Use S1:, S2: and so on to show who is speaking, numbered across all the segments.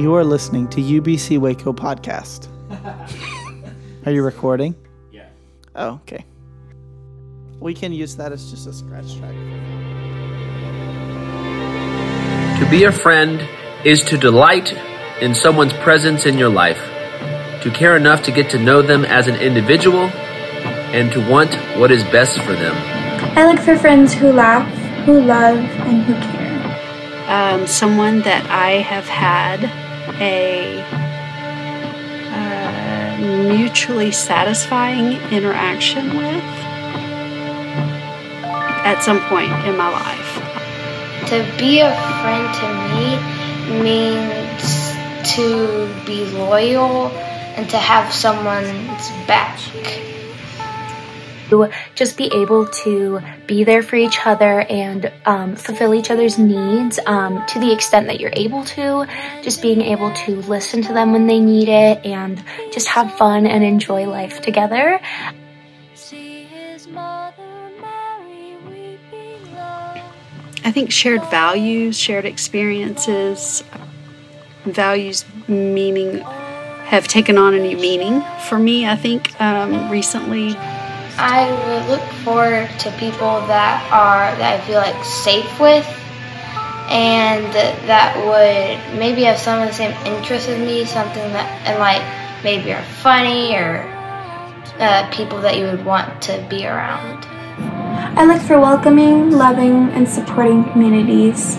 S1: You are listening to UBC Waco Podcast. Are you recording?
S2: Yeah.
S1: Oh, okay. We can use that as just a scratch track.
S2: To be a friend is to delight in someone's presence in your life, to care enough to get to know them as an individual, and to want what is best for them.
S3: I look for friends who laugh, who love, and who care.
S4: Um, someone that I have had a uh, mutually satisfying interaction with at some point in my life.
S5: To be a friend to me means to be loyal and to have someone's back.
S3: Just be able to be there for each other and um, fulfill each other's needs um, to the extent that you're able to. Just being able to listen to them when they need it and just have fun and enjoy life together.
S4: I think shared values, shared experiences, values meaning have taken on a new meaning for me. I think um, recently.
S5: I would look forward to people that are that I feel like safe with, and that would maybe have some of the same interests as me, something that and like maybe are funny or uh, people that you would want to be around.
S3: I look for welcoming, loving, and supporting communities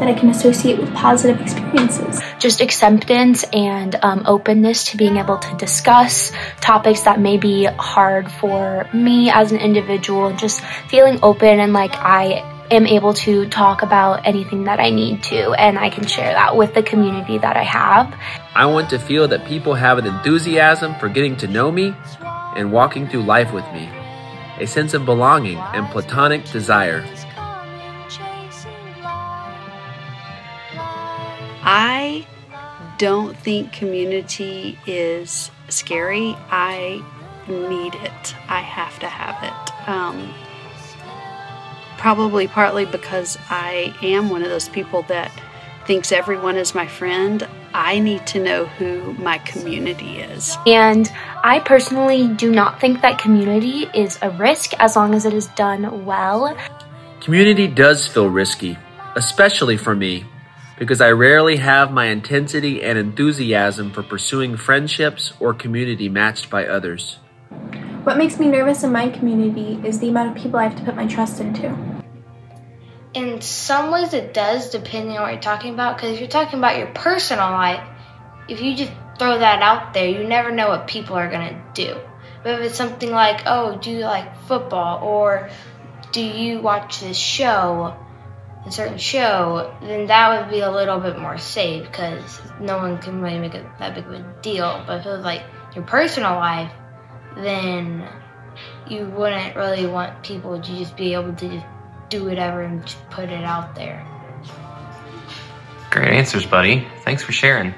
S3: that I can associate with positive experiences. Just acceptance and um, openness to being able to discuss topics that may be hard for me as an individual. Just feeling open and like I am able to talk about anything that I need to, and I can share that with the community that I have.
S2: I want to feel that people have an enthusiasm for getting to know me and walking through life with me, a sense of belonging and platonic desire.
S4: I don't think community is scary. I need it. I have to have it. Um, probably partly because I am one of those people that thinks everyone is my friend. I need to know who my community is.
S3: And I personally do not think that community is a risk as long as it is done well.
S2: Community does feel risky, especially for me, because I rarely have my intensity and enthusiasm for pursuing friendships or community matched by others.
S3: What makes me nervous in my community is the amount of people I have to put my trust into.
S5: In some ways, it does, depending on what you're talking about. Because if you're talking about your personal life, if you just throw that out there, you never know what people are going to do. But if it's something like, oh, do you like football? Or do you watch this show, a certain show, then that would be a little bit more safe because no one can really make it that big of a deal. But if it was like your personal life, then you wouldn't really want people to just be able to just do whatever and put it out there.
S6: Great answers, buddy. Thanks for sharing.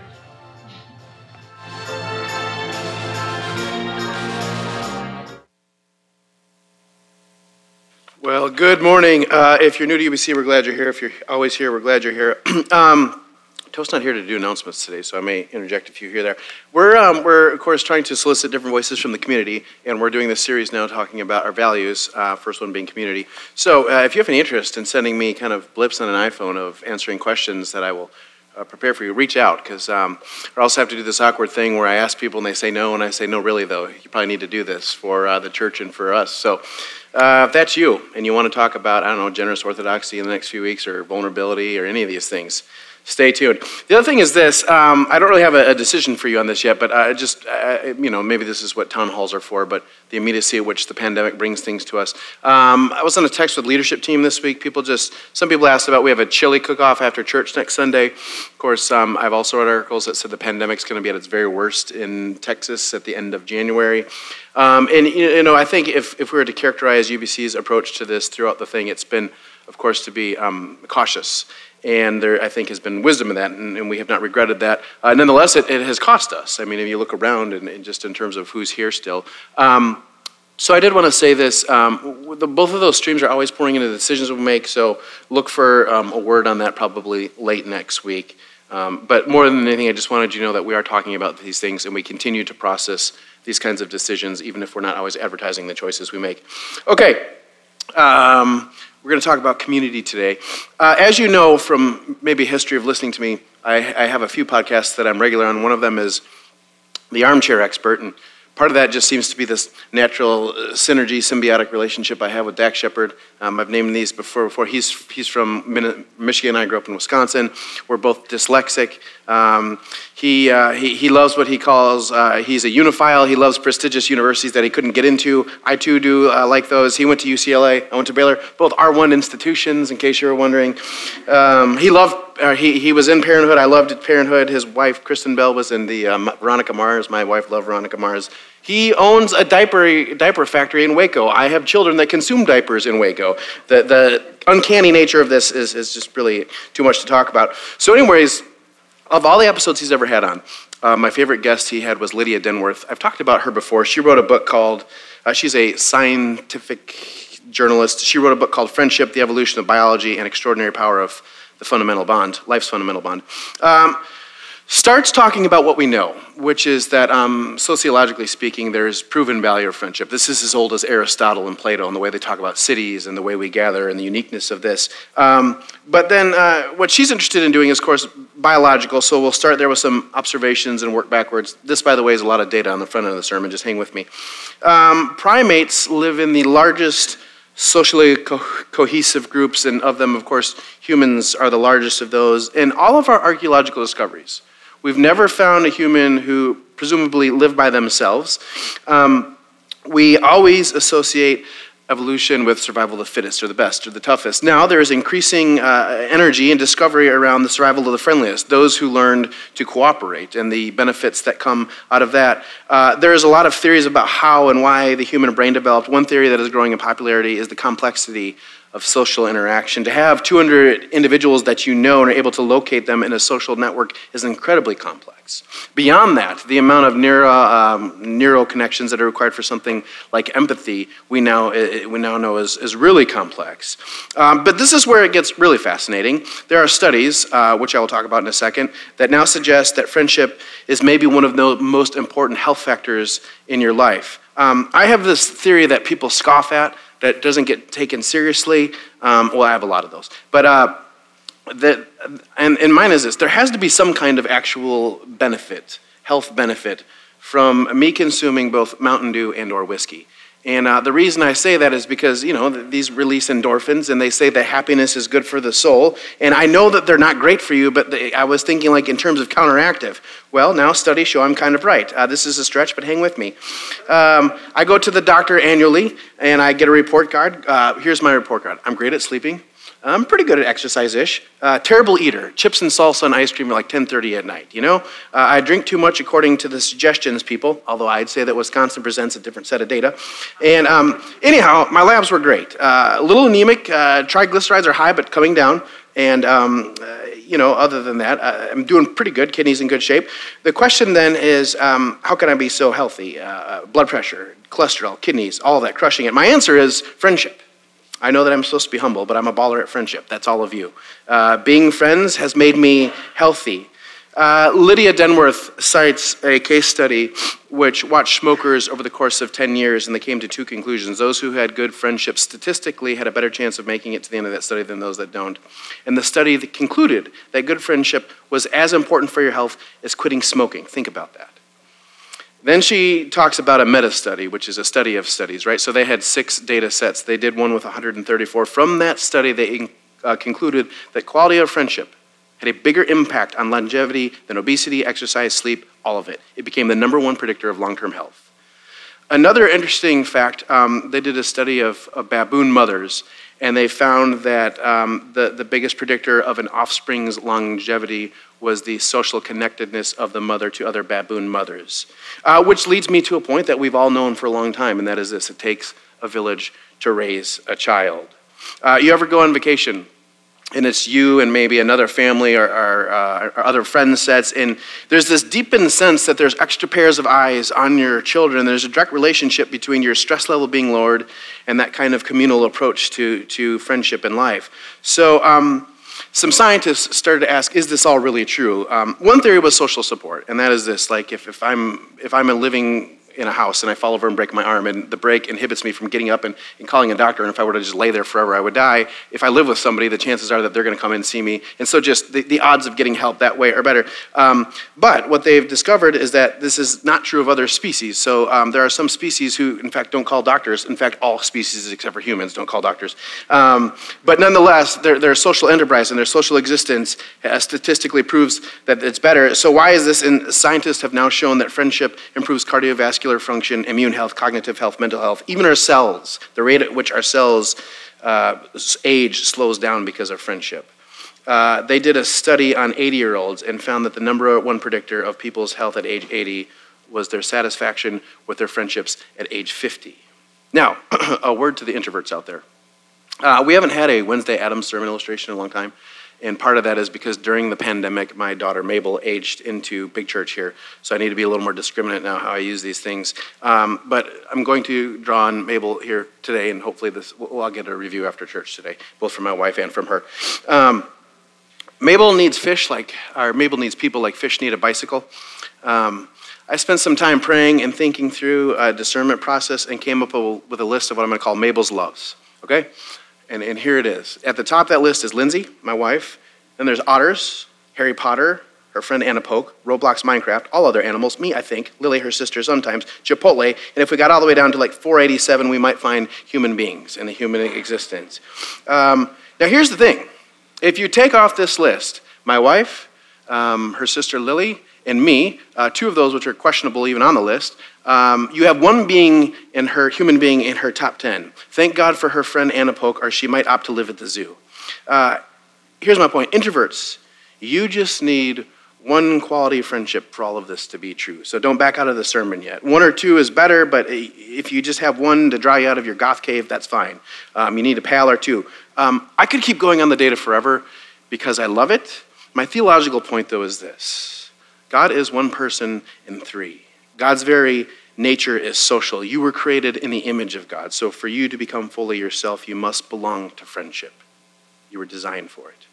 S7: Well, good morning. Uh, if you're new to UBC, we're glad you're here. If you're always here, we're glad you're here. um, Toast's not here to do announcements today, so I may interject a few here there. We're, um, we're, of course, trying to solicit different voices from the community, and we're doing this series now talking about our values, uh, first one being community. So uh, if you have any interest in sending me kind of blips on an iPhone of answering questions that I will uh, prepare for you, reach out, because um, I also have to do this awkward thing where I ask people and they say no, and I say, no, really, though, you probably need to do this for uh, the church and for us. So uh, if that's you, and you want to talk about, I don't know, generous orthodoxy in the next few weeks, or vulnerability, or any of these things, stay tuned. The other thing is this um, I don't really have a, a, decision for you on this yet, but I just, uh, you know, maybe this is what town halls are for, but the immediacy at which the pandemic brings things to us. Um, I was on a text with leadership team this week. People just, some people asked about, we have a chili cook off after church next Sunday. Of course, um, I've also read articles that said the pandemic's going to be at its very worst in Texas at the end of January. Um, and, you know, I think if, if we were to characterize UBC's approach to this throughout the thing, it's been, of course, to be um, cautious and there, I think, has been wisdom in that, and, and we have not regretted that. Uh, nonetheless, it, it, has cost us. I mean, if you look around and, and just in terms of who's here still. Um, so I did want to say this. Um, the, both of those streams are always pouring into the decisions we make, so look for um, a word on that probably late next week. Um, but more than anything, I just wanted you to know that we are talking about these things and we continue to process these kinds of decisions, even if we're not always advertising the choices we make. Okay, um, we're going to talk about community today. Uh, as you know from maybe history of listening to me, I, I have a few podcasts that I'm regular on. One of them is The Armchair Expert, and part of that just seems to be this natural uh, synergy, symbiotic relationship I have with Dax Shepard. Um, I've named these before. Before he's he's from Michigan. I grew up in Wisconsin. We're both dyslexic. Um, he, uh, he he loves what he calls uh, he's a unifile. He loves prestigious universities that he couldn't get into. I too do uh, like those. He went to UCLA. I went to Baylor. Both R1 institutions, in case you were wondering. Um, he loved. Uh, he, he was in Parenthood. I loved Parenthood. His wife, Kristen Bell, was in the uh, Veronica Mars. My wife loved Veronica Mars. He owns a diaper, diaper factory in Waco. I have children that consume diapers in Waco. The, the uncanny nature of this is, is just really too much to talk about. So, anyways, of all the episodes he's ever had on, uh, my favorite guest he had was Lydia Denworth. I've talked about her before. She wrote a book called, uh, she's a scientific journalist. She wrote a book called Friendship, the Evolution of Biology, and Extraordinary Power of the Fundamental Bond, Life's Fundamental Bond. Um, starts talking about what we know, which is that um, sociologically speaking, there's proven value of friendship. This is as old as Aristotle and Plato and the way they talk about cities and the way we gather and the uniqueness of this. Um, but then uh, what she's interested in doing is, of course, biological. So we'll start there with some observations and work backwards. This, by the way, is a lot of data on the front end of the sermon. Just hang with me. Um, primates live in the largest socially co- cohesive groups, and of them, of course, humans are the largest of those. And all of our archaeological discoveries, We've never found a human who presumably lived by themselves. Um, we always associate evolution with survival of the fittest or the best or the toughest. Now there is increasing uh, energy and discovery around the survival of the friendliest, those who learned to cooperate and the benefits that come out of that. Uh, there's a lot of theories about how and why the human brain developed. One theory that is growing in popularity is the complexity of social interaction. To have 200 individuals that you know and are able to locate them in a social network is incredibly complex. Beyond that, the amount of neuro, um, neural connections that are required for something like empathy, we now, we now know is, is really complex. Um, but this is where it gets really fascinating. There are studies, uh, which I will talk about in a second, that now suggest that friendship is maybe one of the most important health factors in your life. Um, I have this theory that people scoff at that doesn't get taken seriously. Um, well, I have a lot of those. But uh, that, and, and mine is this there has to be some kind of actual benefit, health benefit, from me consuming both Mountain Dew and or whiskey. And uh, the reason I say that is because, you know, these release endorphins and they say that happiness is good for the soul. And I know that they're not great for you, but they, I was thinking, like, in terms of counteractive. Well, now studies show I'm kind of right. Uh, this is a stretch, but hang with me. Um, I go to the doctor annually and I get a report card. Uh, here's my report card I'm great at sleeping. I'm pretty good at exercise-ish. Uh, terrible eater. Chips and salsa and ice cream are like 10:30 at night. You know, uh, I drink too much according to the suggestions people. Although I'd say that Wisconsin presents a different set of data. And um, anyhow, my labs were great. Uh, a little anemic. Uh, triglycerides are high, but coming down. And um, uh, you know, other than that, uh, I'm doing pretty good. Kidneys in good shape. The question then is, um, how can I be so healthy? blood pressure, cholesterol, kidneys, all that, crushing it. My answer is friendship. I know that I'm supposed to be humble, but I'm a baller at friendship. That's all of you. Uh, being friends has made me healthy. Uh, Lydia Denworth cites a case study which watched smokers over the course of 10 years, and they came to two conclusions. Those who had good friendships statistically had a better chance of making it to the end of that study than those that don't. And the study concluded that good friendship was as important for your health as quitting smoking. Think about that. Then she talks about a meta study, which is a study of studies, right? So they had six data sets. They did one with 134. From that study, they uh, concluded that quality of friendship had a bigger impact on longevity than obesity, exercise, sleep, all of it. It became the number one predictor of long term health. Another interesting fact um, they did a study of, of baboon mothers, and they found that um, the, the biggest predictor of an offspring's longevity was the social connectedness of the mother to other baboon mothers. Uh, which leads me to a point that we've all known for a long time, and that is this it takes a village to raise a child. Uh, you ever go on vacation? And it's you and maybe another family or, or, uh, or, other friend sets and there's this deepened sense that there's extra pairs of eyes on your children there's a direct relationship between your stress level being lowered and that kind of communal approach to, to friendship and life so um, some scientists started to ask, is this all really true? Um, one theory was social support, and that is this: like if, if I'm if I'm a living in a house and I fall over and break my arm, and the break inhibits me from getting up and, and calling a doctor. And if I were to just lay there forever, I would die. If I live with somebody, the chances are that they're going to come in and see me. And so, just the, the odds of getting help that way are better. Um, but what they've discovered is that this is not true of other species. So, um, there are some species who, in fact, don't call doctors. In fact, all species except for humans don't call doctors. Um, but nonetheless, their, their social enterprise and their social existence uh, statistically proves that it's better. So, why is this? And scientists have now shown that friendship improves cardiovascular function, immune health, cognitive health, mental health, even our cells, the rate at which our cells uh, age slows down because of friendship. Uh, they did a study on 80 year olds and found that the number one predictor of people's health at age 80 was their satisfaction with their friendships at age 50. Now, a word to the introverts out there. Uh, we haven't had a Wednesday Addams sermon illustration in a long time. And part of that is because during the pandemic, my daughter Mabel aged into big church here. So I need to be a little more discriminate now how I use these things. Um, but I'm going to draw on Mabel here today, and hopefully this, well, I'll get a review after church today, both from my wife and from her. Um, Mabel needs fish like, or Mabel needs people like fish need a bicycle. Um, I spent some time praying and thinking through a discernment process and came up with a list of what I'm going to call Mabel's loves. Okay? And, and here it is. At the top of that list is Lindsay, my wife. Then there's otters, Harry Potter, her friend Anna Poke, Roblox Minecraft, all other animals, me, I think, Lily, her sister, sometimes, Chipotle, and if we got all the way down to like 487, we might find human beings and a human existence. Um, now, here's the thing if you take off this list, my wife, um, her sister Lily, and me, uh, two of those which are questionable even on the list, um, you have one being in her, human being in her top 10. Thank God for her friend Anna Poke, or she might opt to live at the zoo. Uh, here's my point introverts, you just need one quality of friendship for all of this to be true. So don't back out of the sermon yet. One or two is better, but if you just have one to draw you out of your goth cave, that's fine. Um, you need a pal or two. Um, I could keep going on the data forever because I love it. My theological point, though, is this God is one person in three. God's very nature is social. You were created in the image of God. So for you to become fully yourself, you must belong to friendship. You were designed for it.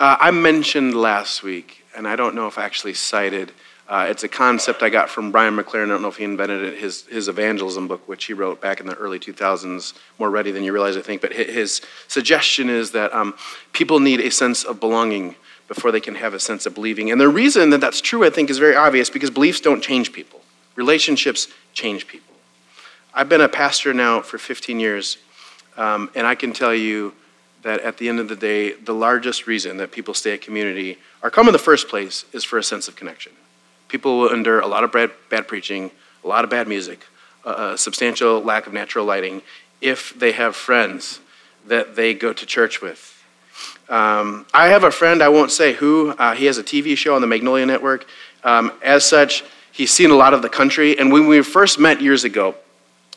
S7: Uh, I mentioned last week, and I don't know if I actually cited, uh, it's a concept I got from Brian McLaren. I don't know if he invented it, his, his evangelism book, which he wrote back in the early 2000s, more ready than you realize, I think. But his suggestion is that um, people need a sense of belonging before they can have a sense of believing. And the reason that that's true, I think, is very obvious because beliefs don't change people, relationships change people. I've been a pastor now for 15 years, um, and I can tell you that at the end of the day, the largest reason that people stay at community or come in the first place is for a sense of connection. People will endure a lot of bad, bad preaching, a lot of bad music, a substantial lack of natural lighting if they have friends that they go to church with um, I have a friend, I won't say who, uh, he has a TV show on the Magnolia Network. Um, as such, he's seen a lot of the country. And when we first met years ago,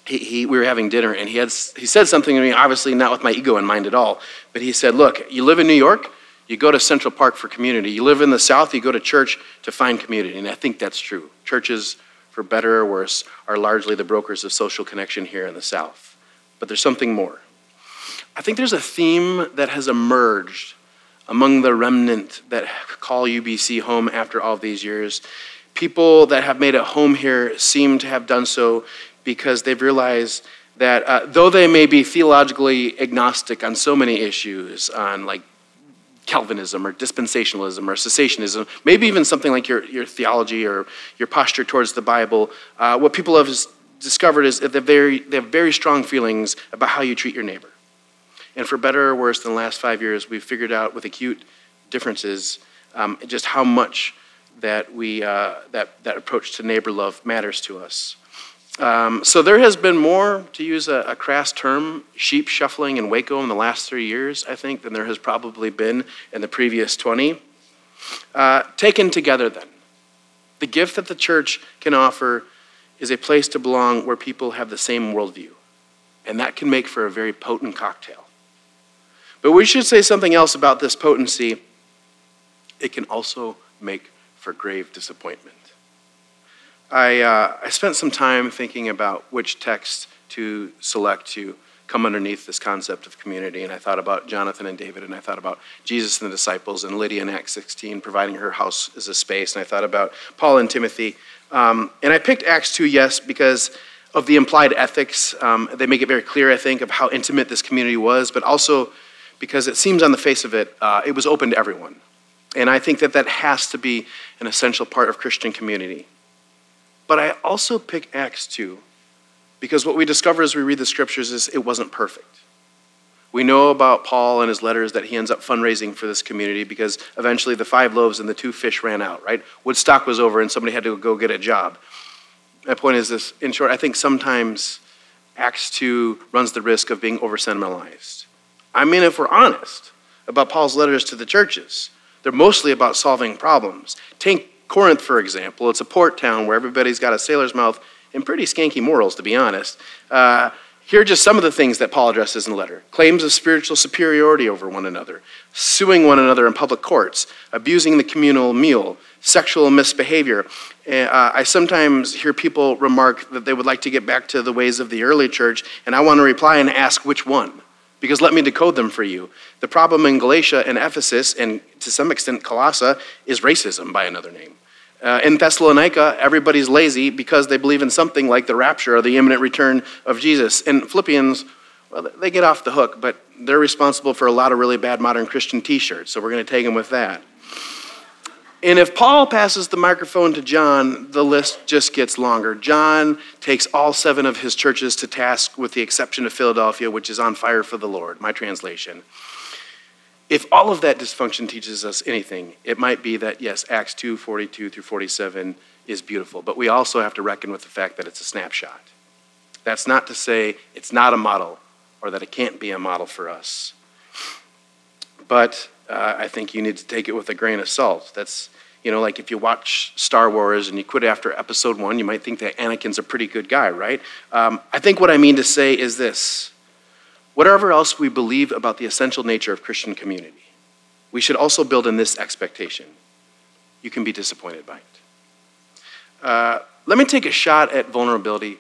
S7: he, he, we were having dinner, and he, had, he said something to me, obviously not with my ego in mind at all, but he said, Look, you live in New York, you go to Central Park for community. You live in the South, you go to church to find community. And I think that's true. Churches, for better or worse, are largely the brokers of social connection here in the South. But there's something more. I think there's a theme that has emerged among the remnant that call UBC home after all these years. People that have made it home here seem to have done so because they've realized that uh, though they may be theologically agnostic on so many issues, on like Calvinism or dispensationalism or cessationism, maybe even something like your, your theology or your posture towards the Bible, uh, what people have discovered is that they have very strong feelings about how you treat your neighbor. And for better or worse, in the last five years, we've figured out with acute differences um, just how much that, we, uh, that, that approach to neighbor love matters to us. Um, so there has been more, to use a, a, crass term, sheep shuffling in Waco in the last three years, I think, than there has probably been in the previous 20. Uh, taken together, then, the gift that the church can offer is a place to belong where people have the same worldview. And that can make for a very potent cocktail. But we should say something else about this potency. It can also make for grave disappointment. I, uh, I spent some time thinking about which text to select to come underneath this concept of community. And I thought about Jonathan and David, and I thought about Jesus and the disciples, and Lydia in Acts 16 providing her house as a space. And I thought about Paul and Timothy. Um, and I picked Acts 2, yes, because of the implied ethics. Um, they make it very clear, I think, of how intimate this community was, but also because it seems on the face of it, uh, it was open to everyone. And I think that that has to be an essential part of Christian community. But I also pick Acts 2 because what we discover as we read the scriptures is it wasn't perfect. We know about Paul and his letters that he ends up fundraising for this community because eventually the five loaves and the two fish ran out, right? Woodstock was over and somebody had to go get a job. My point is this in short, I think sometimes Acts 2 runs the risk of being over sentimentalized. I mean, if we're honest about Paul's letters to the churches, they're mostly about solving problems. Take Corinth, for example. It's a port town where everybody's got a sailor's mouth and pretty skanky morals, to be honest. Uh, here are just some of the things that Paul addresses in the letter claims of spiritual superiority over one another, suing one another in public courts, abusing the communal meal, sexual misbehavior. Uh, I sometimes hear people remark that they would like to get back to the ways of the early church, and I want to reply and ask which one. Because let me decode them for you. The problem in Galatia and Ephesus, and to some extent Colossae, is racism by another name. Uh, in Thessalonica, everybody's lazy because they believe in something like the rapture or the imminent return of Jesus. In Philippians, well, they get off the hook, but they're responsible for a lot of really bad modern Christian t shirts, so we're going to take them with that. And if Paul passes the microphone to John, the list just gets longer. John takes all seven of his churches to task, with the exception of Philadelphia, which is on fire for the Lord, my translation. If all of that dysfunction teaches us anything, it might be that, yes, Acts 2 42 through 47 is beautiful, but we also have to reckon with the fact that it's a snapshot. That's not to say it's not a model or that it can't be a model for us. But uh, I think you need to take it with a grain of salt. That's, you know, like if you watch Star Wars and you quit after episode one, you might think that Anakin's a pretty good guy, right? Um, I think what I mean to say is this Whatever else we believe about the essential nature of Christian community, we should also build in this expectation. You can be disappointed by it. Uh, let me take a shot at vulnerability.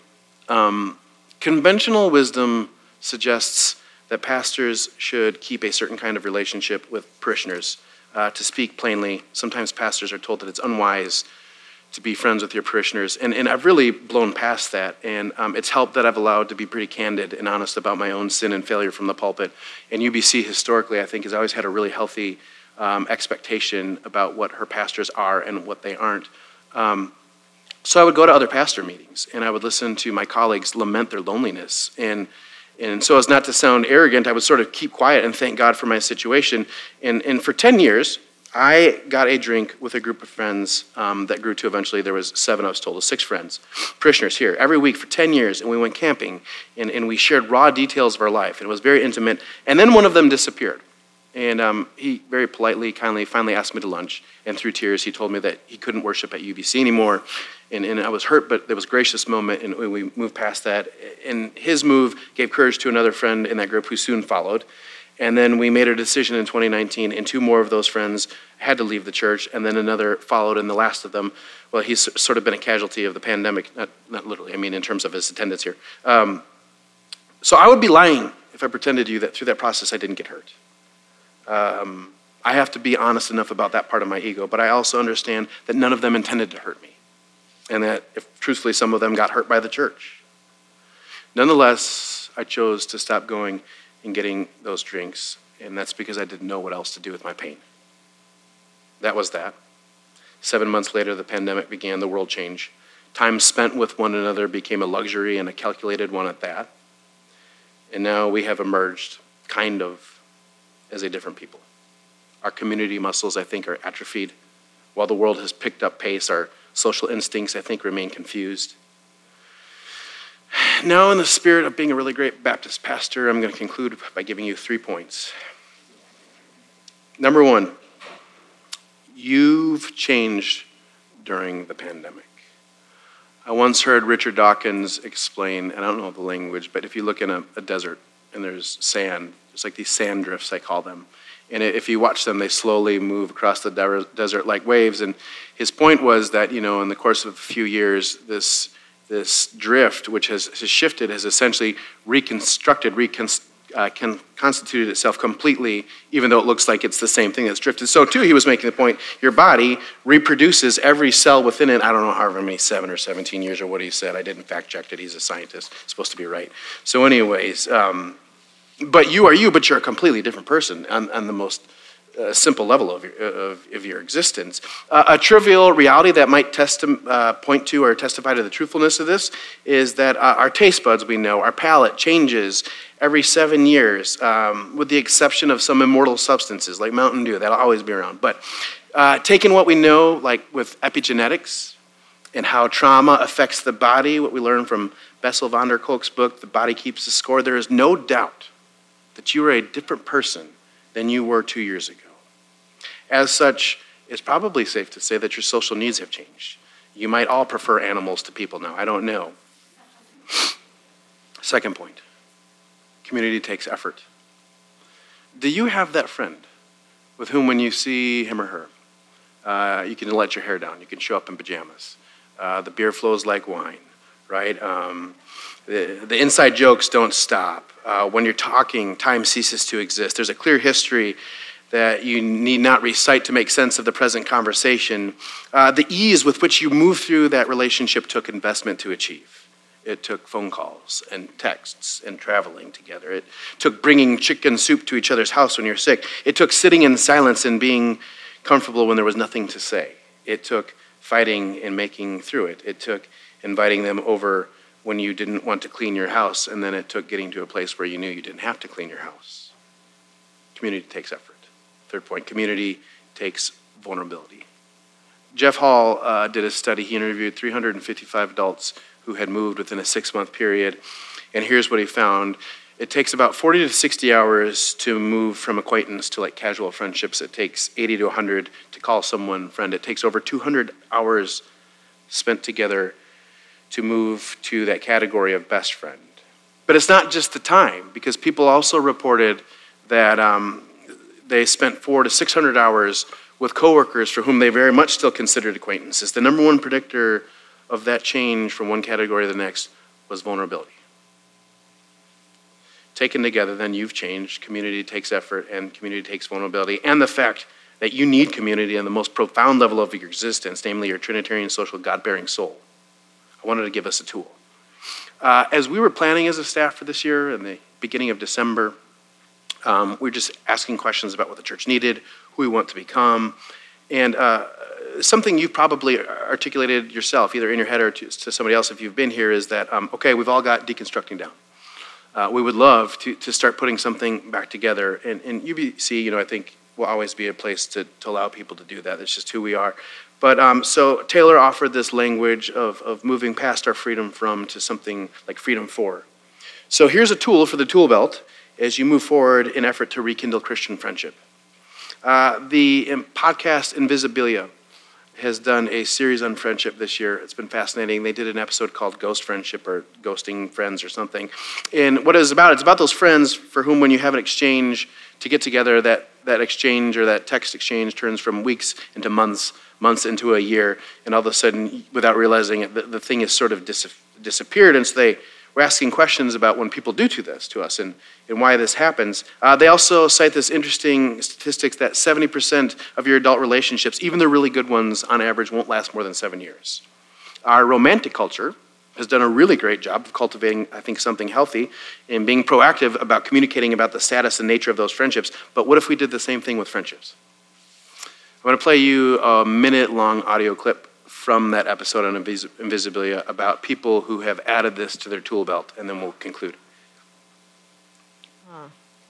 S7: Um, conventional wisdom suggests that pastors should keep a certain kind of relationship with parishioners. Uh, to speak plainly, sometimes pastors are told that it's unwise to be friends with your parishioners. And, and I've really blown past that. And um, it's helped that I've allowed to be pretty candid and honest about my own sin and failure from the pulpit. And UBC, historically, I think, has always had a really healthy um, expectation about what her pastors are and what they aren't. Um, so I would go to other pastor meetings and I would listen to my colleagues lament their loneliness. And, and so, as not to sound arrogant, I would sort of keep quiet and thank God for my situation. And, and for 10 years, I got a drink with a group of friends um, that grew to eventually there was seven, I was told, six friends, parishioners here, every week for 10 years, and we went camping, and, and we shared raw details of our life, and it was very intimate. And then one of them disappeared. And um, he very politely, kindly, finally asked me to lunch, and through tears, he told me that he couldn't worship at UBC anymore. And, and I was hurt, but there was a gracious moment, and we moved past that. And his move gave courage to another friend in that group who soon followed. And then we made a decision in 2019, and two more of those friends had to leave the church, and then another followed, and the last of them, well, he's sort of been a casualty of the pandemic, not, not literally, I mean, in terms of his attendance here. Um, so I would be lying if I pretended to you that through that process I didn't get hurt. Um, I have to be honest enough about that part of my ego, but I also understand that none of them intended to hurt me, and that if truthfully some of them got hurt by the church. Nonetheless, I chose to stop going and getting those drinks, and that's because I didn't know what else to do with my pain. That was that. Seven months later, the pandemic began, the world changed. Time spent with one another became a luxury and a calculated one at that. And now we have emerged, kind of, as a different people. Our community muscles, I think, are atrophied. While the world has picked up pace, our social instincts, I think, remain confused. Now, in the spirit of being a really great Baptist pastor, I'm going to conclude by giving you three points. Number one, you've changed during the pandemic. I once heard Richard Dawkins explain, and I don't know the language, but if you look in a, a desert and there's sand, it's like these sand drifts, I call them. And if you watch them, they slowly move across the desert like waves. And his point was that, you know, in the course of a few years, this this drift, which has, has shifted, has essentially reconstructed, reconstructed uh, can constitute itself completely, even though it looks like it's the same thing that's drifted. So, too, he was making the point your body reproduces every cell within it. I don't know however many, seven or 17 years or what he said. I didn't fact check it. He's a scientist, supposed to be right. So, anyways, um, but you are you, but you're a completely different person on, on the most a simple level of your, of, of your existence. Uh, a trivial reality that might testi- uh, point to or testify to the truthfulness of this is that uh, our taste buds, we know, our palate changes every seven years, um, with the exception of some immortal substances like Mountain Dew, that'll always be around. But uh, taking what we know, like with epigenetics and how trauma affects the body, what we learn from Bessel van der Kolk's book, The Body Keeps the Score, there is no doubt that you are a different person than you were two years ago. As such, it's probably safe to say that your social needs have changed. You might all prefer animals to people now. I don't know. Second point community takes effort. Do you have that friend with whom, when you see him or her, uh, you can let your hair down, you can show up in pajamas? Uh, the beer flows like wine, right? Um, the, the, inside jokes don't stop. Uh, when you're talking, time ceases to exist. There's a clear history that you need not recite to make sense of the present conversation. Uh, the ease with which you move through that relationship took investment to achieve. It took phone calls and texts and traveling together. It took bringing chicken soup to each other's house when you're sick. It took sitting in silence and being comfortable when there was nothing to say. It took fighting and making through it. It took inviting them over when you didn't want to clean your house, and then it took getting to a place where you knew you didn't have to clean your house. Community takes effort. Third point community takes vulnerability. Jeff Hall uh, did a study. He interviewed 355 adults who had moved within a six month period. And here's what he found it takes about 40 to 60 hours to move from acquaintance to like casual friendships. It takes 80 to 100 to call someone friend. It takes over 200 hours spent together to move to that category of best friend. But it's not just the time, because people also reported that um, they spent four to 600 hours with coworkers for whom they very much still considered acquaintances. The number one predictor of that change from one category to the next was vulnerability. Taken together, then you've changed. Community takes effort, and community takes vulnerability, and the fact that you need community on the most profound level of your existence, namely your Trinitarian social God bearing soul. Wanted to give us a tool. Uh, as we were planning as a staff for this year in the beginning of December, um, we were just asking questions about what the church needed, who we want to become, and uh, something you've probably articulated yourself, either in your head or to, to somebody else if you've been here, is that, um, okay, we've all got deconstructing down. Uh, we would love to, to start putting something back together. And, and UBC, you know, I think will always be a place to, to allow people to do that. It's just who we are. But um, so Taylor offered this language of, of moving past our freedom from to something like freedom for. So here's a tool for the tool belt as you move forward in effort to rekindle Christian friendship. Uh, the um, podcast Invisibilia has done a series on friendship this year. It's been fascinating. They did an episode called Ghost Friendship or Ghosting Friends or something. And what it's about, it's about those friends for whom when you have an exchange to get together, that, that exchange or that text exchange turns from weeks into months, months into a year, and all of a sudden, without realizing it, the, the thing has sort of dis- disappeared. And so they we're asking questions about when people do to this to us and, and why this happens. Uh, they also cite this interesting statistics that 70% of your adult relationships, even the really good ones, on average, won't last more than seven years. Our romantic culture has done a really great job of cultivating, I think, something healthy and being proactive about communicating about the status and nature of those friendships. But what if we did the same thing with friendships? I'm going to play you a minute long audio clip from that episode on Invis- Invisibilia about people who have added this to their tool belt, and then we'll conclude.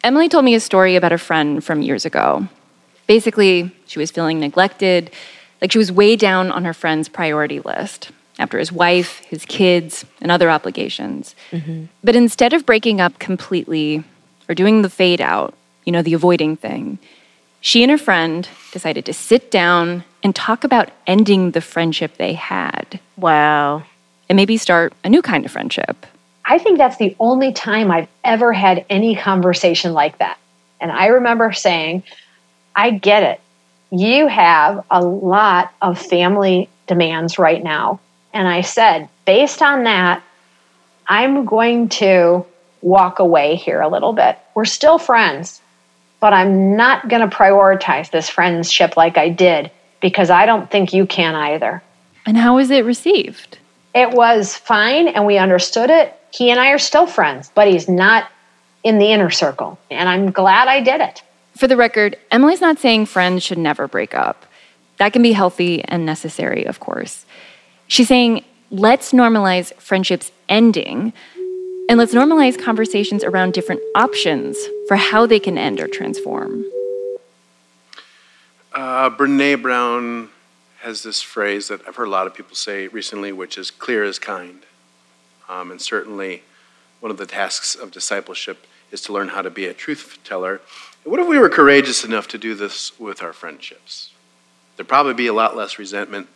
S8: Emily told me a story about a friend from years ago. Basically, she was feeling neglected, like she was way down on her friend's priority list after his wife, his kids, and other obligations. Mm-hmm. But instead of breaking up completely or doing the fade out, you know, the avoiding thing, she and her friend decided to sit down and talk about ending the friendship they had.
S9: Wow.
S8: And maybe start a new kind of friendship.
S9: I think that's the only time I've ever had any conversation like that. And I remember saying, I get it. You have a lot of family demands right now. And I said, based on that, I'm going to walk away here a little bit. We're still friends, but I'm not going to prioritize this friendship like I did because I don't think you can either.
S8: And how was it received?
S9: It was fine and we understood it. He and I are still friends, but he's not in the inner circle. And I'm glad I did it.
S8: For the record, Emily's not saying friends should never break up. That can be healthy and necessary, of course. She's saying, let's normalize friendships ending and let's normalize conversations around different options for how they can end or transform.
S7: Uh, Brene Brown has this phrase that I've heard a lot of people say recently, which is clear as kind. Um, and certainly, one of the tasks of discipleship is to learn how to be a truth teller. What if we were courageous enough to do this with our friendships? There'd probably be a lot less resentment,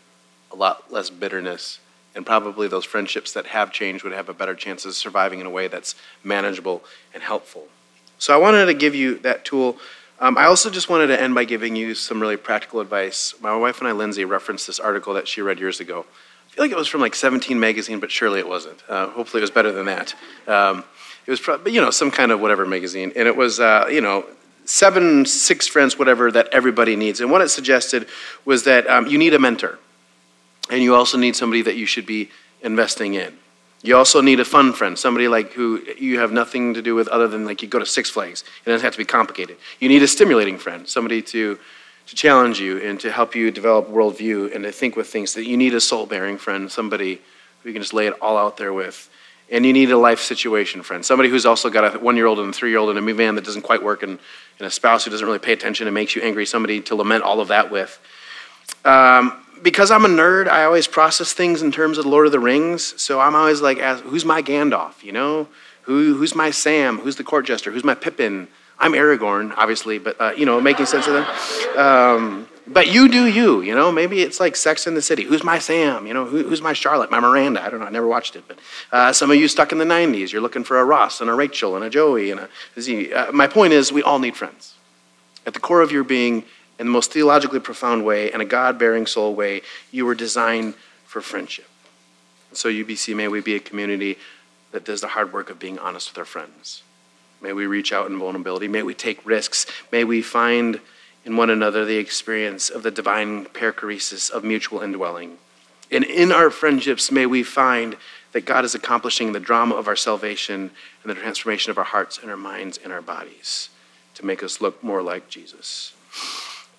S7: a lot less bitterness, and probably those friendships that have changed would have a better chance of surviving in a way that's manageable and helpful. So I wanted to give you that tool. Um, I also just wanted to end by giving you some really practical advice. My wife and I, Lindsay, referenced this article that she read years ago. I feel like it was from like 17 magazine, but surely it wasn't. Uh, hopefully, it was better than that. Um, it was, probably, you know, some kind of whatever magazine, and it was, uh, you know, seven, six friends, whatever that everybody needs. And what it suggested was that um, you need a mentor and you also need somebody that you should be investing in. You also need a fun friend, somebody like who you have nothing to do with other than like you go to Six Flags. It doesn't have to be complicated. You need a stimulating friend, somebody to to challenge you and to help you develop worldview and to think with things. That you need a soul bearing friend, somebody who you can just lay it all out there with. And you need a life situation friend, somebody who's also got a one year old and a three year old and a minivan that doesn't quite work, and, and a spouse who doesn't really pay attention and makes you angry, somebody to lament all of that with. Um, because I'm a nerd, I always process things in terms of Lord of the Rings. So I'm always like, who's my Gandalf? You know, who who's my Sam? Who's the court jester? Who's my Pippin? I'm Aragorn, obviously, but uh, you know, making sense of them. Um, but you do you, you know. Maybe it's like Sex in the City. Who's my Sam? You know, who, who's my Charlotte? My Miranda? I don't know. I never watched it, but uh, some of you stuck in the '90s. You're looking for a Ross and a Rachel and a Joey and a Z. Uh, my point is, we all need friends. At the core of your being in the most theologically profound way and a God bearing soul way, you were designed for friendship. So, UBC, may we be a community that does the hard work of being honest with our friends. May we reach out in vulnerability. May we take risks. May we find in one another the experience of the divine perichoresis of mutual indwelling. And in our friendships, may we find that God is accomplishing the drama of our salvation and the transformation of our hearts and our minds and our bodies to make us look more like Jesus.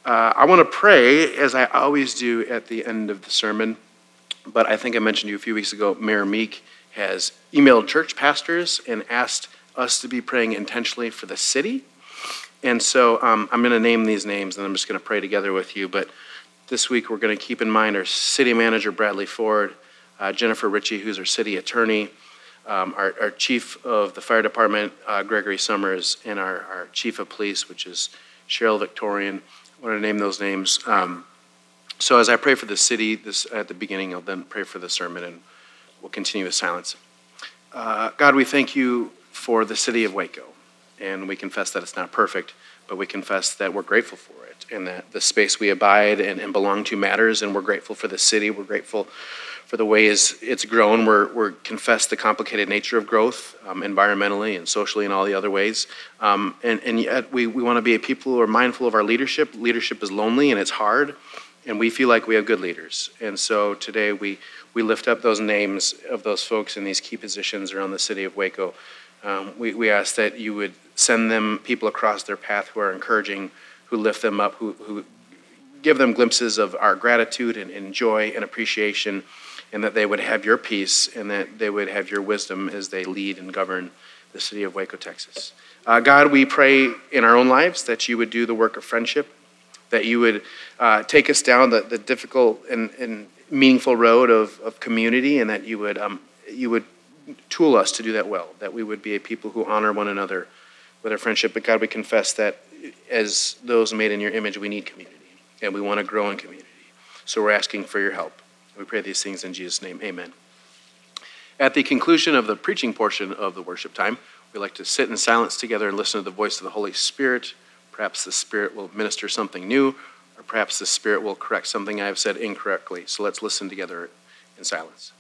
S7: Uh, I want to pray, as I always do at the end of the sermon, but I think I mentioned to you a few weeks ago, Mayor Meek has emailed church pastors and asked us to be praying intentionally for the city. And so um, I'm going to name these names and I'm just going to pray together with you. But this week we're going to keep in mind our city manager, Bradley Ford, uh, Jennifer Richie, who's our city attorney, um, our, our, chief of the fire department, uh, Gregory Summers, and our, our chief of police, which is Sheryl Victorian. Want to name those names. Um, so as I pray for the city this at the beginning, I'll then pray for the sermon, and we'll continue with silence. Uh, God, we thank you for the city of Waco, and we confess that it's not perfect, but we confess that we're grateful for it, and that the space we abide and, and belong to matters, and we're grateful for the city. We're grateful for the ways it's grown. We're, we're confess the complicated nature of growth, um, environmentally and socially and all the other ways. Um, and, and yet we, we want to be a people who are mindful of our leadership. Leadership is lonely and it's hard, and we feel like we have good leaders. And so today we, we lift up those names of those folks in these key positions around the city of Waco. Um, we, we ask that you would send them people across their path who are encouraging, who lift them up, who, who give them glimpses of our gratitude and, and joy and appreciation and that they would have your peace and that they would have your wisdom as they lead and govern the city of Waco, Texas. Uh, God, we pray in our own lives that you would do the work of friendship, that you would uh, take us down the, the difficult and, and, meaningful road of, of community, and that you would, um, you would tool us to do that well, that we would be a people who honor one another with our friendship. But God, we confess that as those made in your image, we need community, and we want to grow in community. So we're asking for your help. We pray these things in Jesus' name. Amen. At the conclusion of the preaching portion of the worship time, we like to sit in silence together and listen to the voice of the Holy Spirit. Perhaps the Spirit will minister something new, or perhaps the Spirit will correct something I have said incorrectly. So let's listen together in silence.